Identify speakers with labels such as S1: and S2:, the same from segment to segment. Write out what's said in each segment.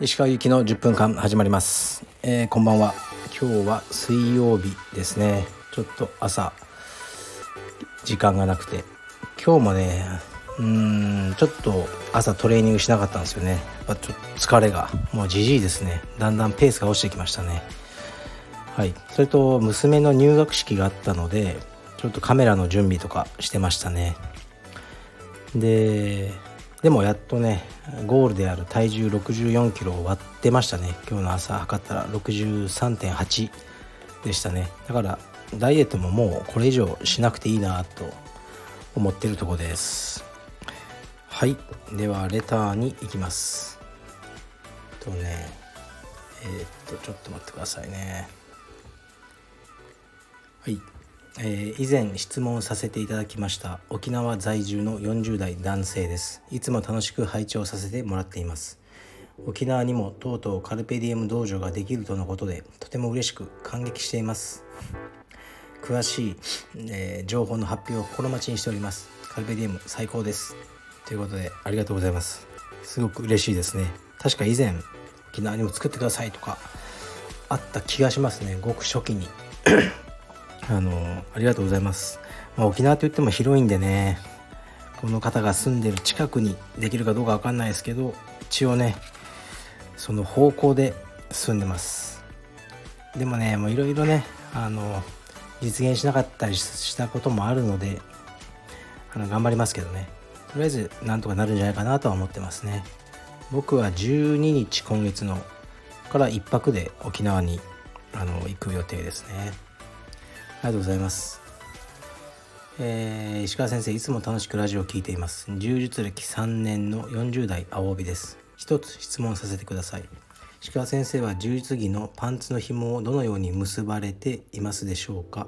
S1: 石川由紀の10分間始まります、えー、こんばんは。今日は水曜日ですね。ちょっと朝時間がなくて。今日もねうんちょっと朝トレーニングしなかったんですよね。ちょっと疲れがもうじじいですね。だんだんペースが落ちてきましたね。はい。それと娘の入学式があったのでちょっとカメラの準備とかしてましたね。ででもやっとねゴールである体重64キロを割ってましたね。今日の朝測ったら63.8でしたね。だからダイエットももうこれ以上しなくていいなと思ってるとこです。はい。ではレターに行きます。とねえー、っとちょっと待ってくださいね。はい。えー、以前質問させていただきました沖縄在住の40代男性です。いつも楽しく拝聴させてもらっています。沖縄にもとうとうカルペディエム道場ができるとのことでとても嬉しく感激しています。詳しい、えー、情報の発表を心待ちにしております。カルペディエム最高です。ということでありがとうございます。すごく嬉しいですね。確か以前沖縄にも作ってくださいとかあった気がしますね。ごく初期に。あのありがとうございます、まあ、沖縄といっても広いんでねこの方が住んでる近くにできるかどうか分かんないですけど一応ねその方向で住んでます。でもねもういろいろねあの実現しなかったりしたこともあるのであの頑張りますけどね。とりあえずなんとかなるんじゃないかなとは思ってますね。僕は12日今月のから1泊で沖縄にあの行く予定ですね。りがとうございます。えー、石川先生、いつも楽しくラジオを聴いています。柔術歴3年の40代青帯です。一つ質問させてください。石川先生は柔術着のパンツの紐をどのように結ばれていますでしょうか？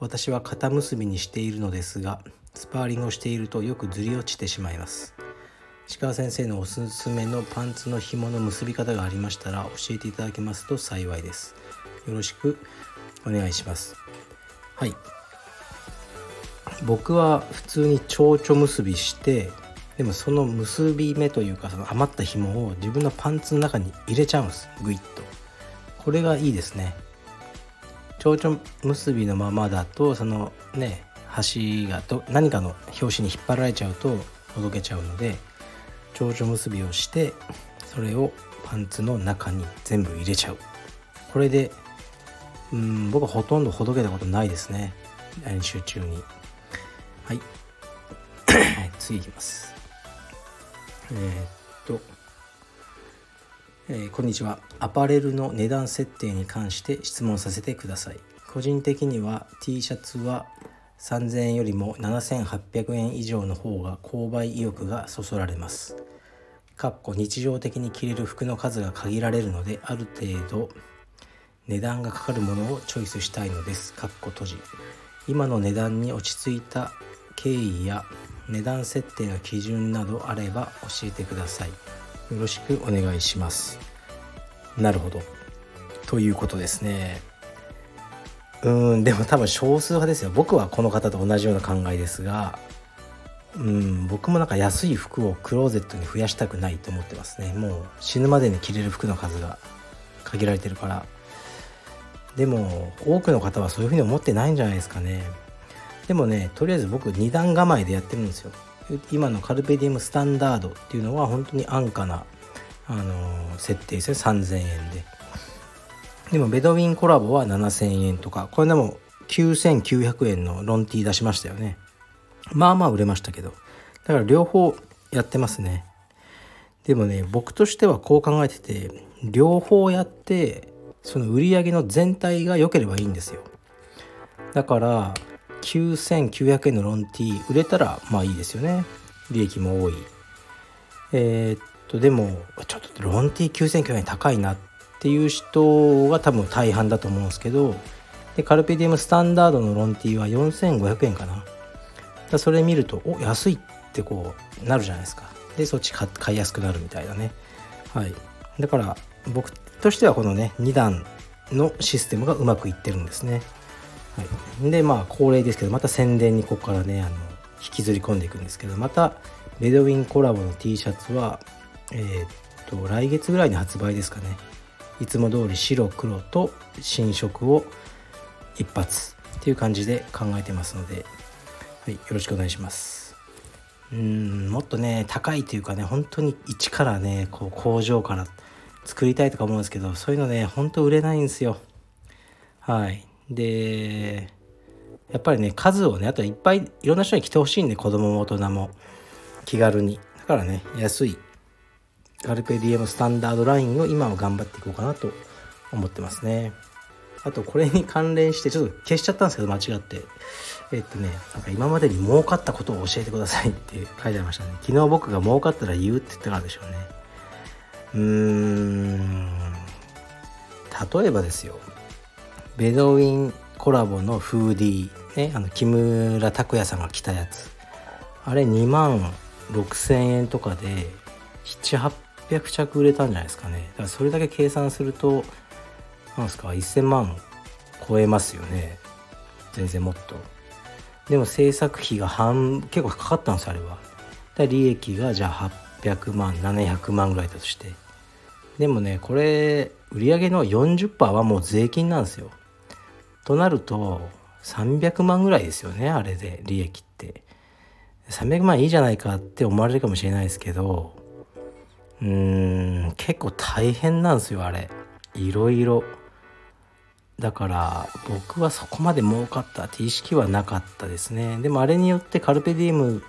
S1: 私は肩結びにしているのですが、スパーリングをしているとよくずり落ちてしまいます。石川先生のおすすめのパンツの紐の結び方がありましたら教えていただけますと幸いです。よろしくお願いします。はい。僕は普通に蝶々結びしてでもその結び目というかその余った紐を自分のパンツの中に入れちゃうんです。グイッと。これがいいですね。蝶々結びのままだとそのね端がと何かの拍子に引っ張られちゃうとほどけちゃうので蝶々結びをしてそれをパンツの中に全部入れちゃう。これでうん僕はほとんどほどけたことないですね。練習中に。はい。次いきます。えー、っと、えー、こんにちは。アパレルの値段設定に関して質問させてください。個人的には T シャツは3000円よりも7800円以上の方が購買意欲がそそられます。かっこ日常的に着れる服の数が限られるのである程度値段がかかるものをチョイスしたいのです。かっこ閉じ今の値段に落ち着いた経緯や値段設定の基準などあれば教えてください。よろしくお願いします。なるほど。ということですね。うんでも多分少数派ですよ。僕はこの方と同じような考えですがうん僕もなんか安い服をクローゼットに増やしたくないと思ってますね。もう死ぬまでに着れる服の数が限られてるからでも多くの方はそういうふうに思ってないんじゃないですかね。でもねとりあえず僕2段構えでやってるんですよ。今のカルペディウムスタンダードっていうのは本当に安価な、あのー、設定ですね。3000円で。でもベドウィンコラボは7000円とか。これでも9900円のロンティー出しましたよね。まあまあ売れましたけど。だから両方やってますね。でもね僕としてはこう考えてて両方やってその売り上げの全体が良ければいいんですよ。だから9900円のロンティー売れたらまあいいですよね。利益も多い。えー、っとでもちょっとロンティー9900円高いなっていう人が多分大半だと思うんですけどでカルペディウムスタンダードのロンティーは4500円かな。だそれ見るとお安いってこうなるじゃないですか。でそっち買いやすくなるみたいなね。はい。だから僕としてはこのね2段のシステムがうまくいってるんですね。はい、でまあ恒例ですけどまた宣伝にここからねあの引きずり込んでいくんですけどまたベドウィンコラボの T シャツはえー、っと来月ぐらいに発売ですかね。いつも通り白黒と新色を一発っていう感じで考えてますので、はい、よろしくお願いします。うんもっとね高いというかね本当に一からねこう工場から作りたいとか思うんですけどそういうのね本当売れないんですよ。はい。でやっぱりね数をねあといっぱいいろんな人に来てほしいんで子供も大人も。気軽に。だからね安いカルペディエムスタンダードラインを今は頑張っていこうかなと思ってますね。あとこれに関連してちょっと消しちゃったんですけど間違って。えっとねなんか今までに儲かったことを教えてくださいって書いてありましたね。昨日僕が儲かったら言うって言ったからでしょうね。うん。例えばですよ。ベドウィンコラボのフーディー。ねあの木村拓哉さんが着たやつ。あれ2万6000円とかで700800着売れたんじゃないですかね。だからそれだけ計算するとなんですか1000万超えますよね。全然もっと。でも制作費が半結構かかったんですあれは。で利益がじゃあ800万700万ぐらいだとして。でもねこれ売上の40%はもう税金なんですよ。となると300万ぐらいですよねあれで利益って。300万いいじゃないかって思われるかもしれないですけどうーん結構大変なんですよあれ。いろいろ。だから僕はそこまで儲かったって意識はなかったですね。でもあれによってカルペディウム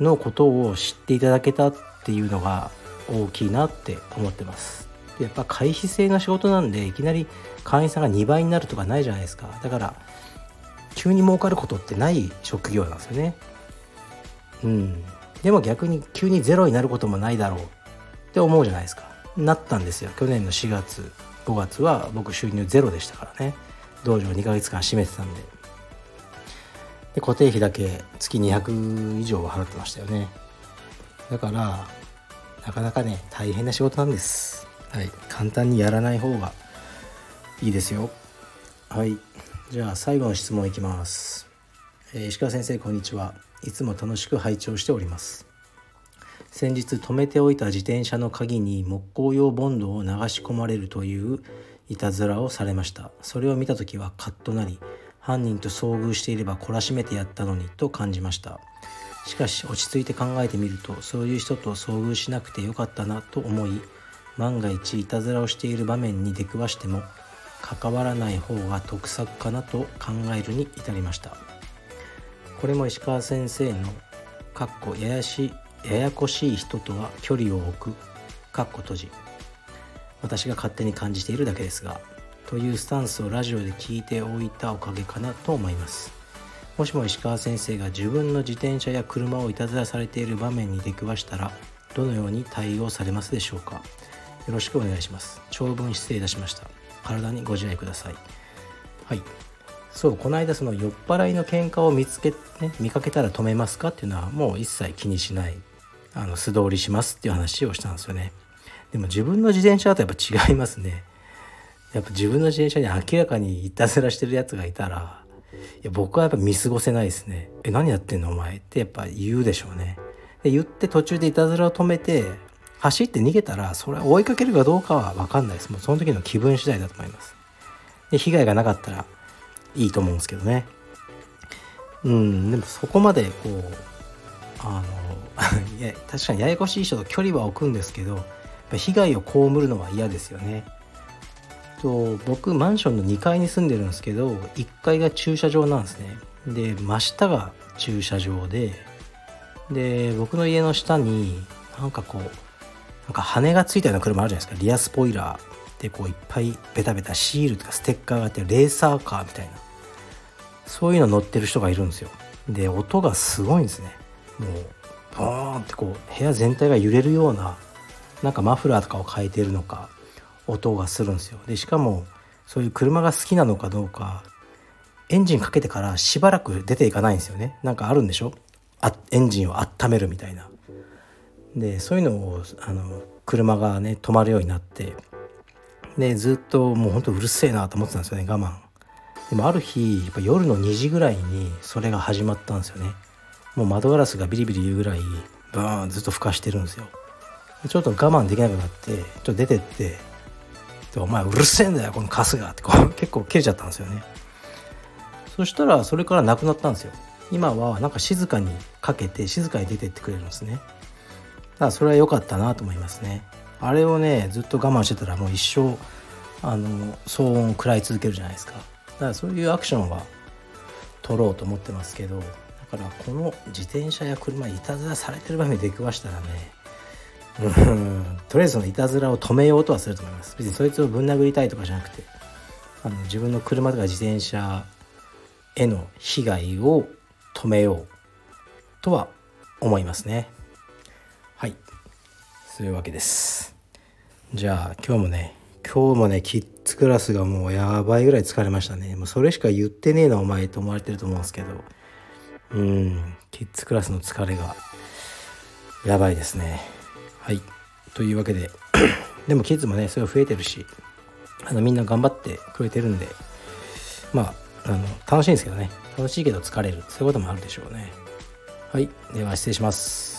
S1: のことを知っていただけたっていうのが大きいなって思ってます。やっぱ回避性の仕事なんでいきなり会員さんが2倍になるとかないじゃないですか。だから急に儲かることってない職業なんですよね。うん。でも逆に急にゼロになることもないだろうって思うじゃないですか。なったんですよ。去年の4月5月は僕収入ゼロでしたからね。道場2ヶ月間閉めてたんで。で固定費だけ月200以上は払ってましたよね。だからなかなかね大変な仕事なんです。はい。簡単にやらない方がいいですよ。はい。じゃあ最後の質問いきます、えー、石川先生こんにちは。いつも楽しく拝聴しております。先日止めておいた自転車の鍵に木工用ボンドを流し込まれるといういたずらをされました。それを見た時はカッとなり犯人と遭遇していれば懲らしめてやったのにと感じました。しかし落ち着いて考えてみるとそういう人と遭遇しなくてよかったなと思い万が一いたずらをしている場面に出くわしても関わらない方が得策かなと考えるに至りました。これも石川先生のかっこややしややこしい人とは距離を置くかっこ閉じ。私が勝手に感じているだけですがというスタンスをラジオで聞いておいたおかげかなと思います。もしも石川先生が自分の自転車や車をいたずらされている場面に出くわしたらどのように対応されますでしょうか。よろしくお願いします。長文失礼いたしました。体にご自愛ください。はい。そうこの間その酔っ払いの喧嘩を見つけ、ね、見かけたら止めますかっていうのはもう一切気にしない。あの素通りしますっていう話をしたんですよね。でも自分の自転車だとやっぱ違いますね。やっぱ自分の自転車に明らかにいたずらしてるやつがいたらいや僕はやっぱ見過ごせないですね。え何やってんのお前？ってやっぱ言うでしょうね。で言って途中でいたずらを止めて走って逃げたらそれは追いかけるかどうかは分かんないです。もうその時の気分次第だと思います。で被害がなかったらいいと思うんですけどね。うんでもそこまでこうあの いや確かにややこしい人と距離は置くんですけど被害を被るのは嫌ですよね。と僕マンションの2階に住んでるんですけど1階が駐車場なんですね。で真下が駐車場でで僕の家の下になんかこうなんか羽がついたような車あるじゃないですか。リアスポイラーでこういっぱいベタベタシールとかステッカーがあってレーサーカーみたいな。そういうの乗ってる人がいるんですよ。で音がすごいんですね。もうボーンってこう部屋全体が揺れるようななんかマフラーとかを変えてるのか。音がするんですよ。でしかもそういう車が好きなのかどうかエンジンかけてからしばらく出ていかないんですよね。なんかあるんでしょ？あエンジンを温めるみたいな。でそういうのをあの車がね止まるようになってでずっともうほんとうるせえなと思ってたんですよね我慢。でもある日やっぱ夜の2時ぐらいにそれが始まったんですよね。もう窓ガラスがビリビリ言うぐらいバーンずっと吹かしてるんですよ。ちょっと我慢できなくなってちょっと出てって「お前うるせえんだよこのカスが」ってこう 結構切れちゃったんですよね。そしたらそれからなくなったんですよ。今はなんか静かにかけて静かに出てってくれるんですね。だからそれは良かったなと思いますね。あれをねずっと我慢してたらもう一生あの騒音を食らい続けるじゃないですか。だからそういうアクションは取ろうと思ってますけどだからこの自転車や車いたずらされてる場面で出くわしたらねとりあえずそのいたずらを止めようとはすると思います。別にそいつをぶん殴りたいとかじゃなくてあの自分の車とか自転車への被害を止めようとは思いますね。はい。そういうわけです。じゃあ今日もね今日もねキッズクラスがもうやばいぐらい疲れましたね。もうそれしか言ってねえなお前と思われてると思うんですけど。うん。キッズクラスの疲れがやばいですねはい。というわけで でもキッズもねすごい増えてるしあのみんな頑張ってくれてるんでまああの楽しいんですけどね。楽しいけど疲れる。そういうこともあるでしょうね。はい。では失礼します。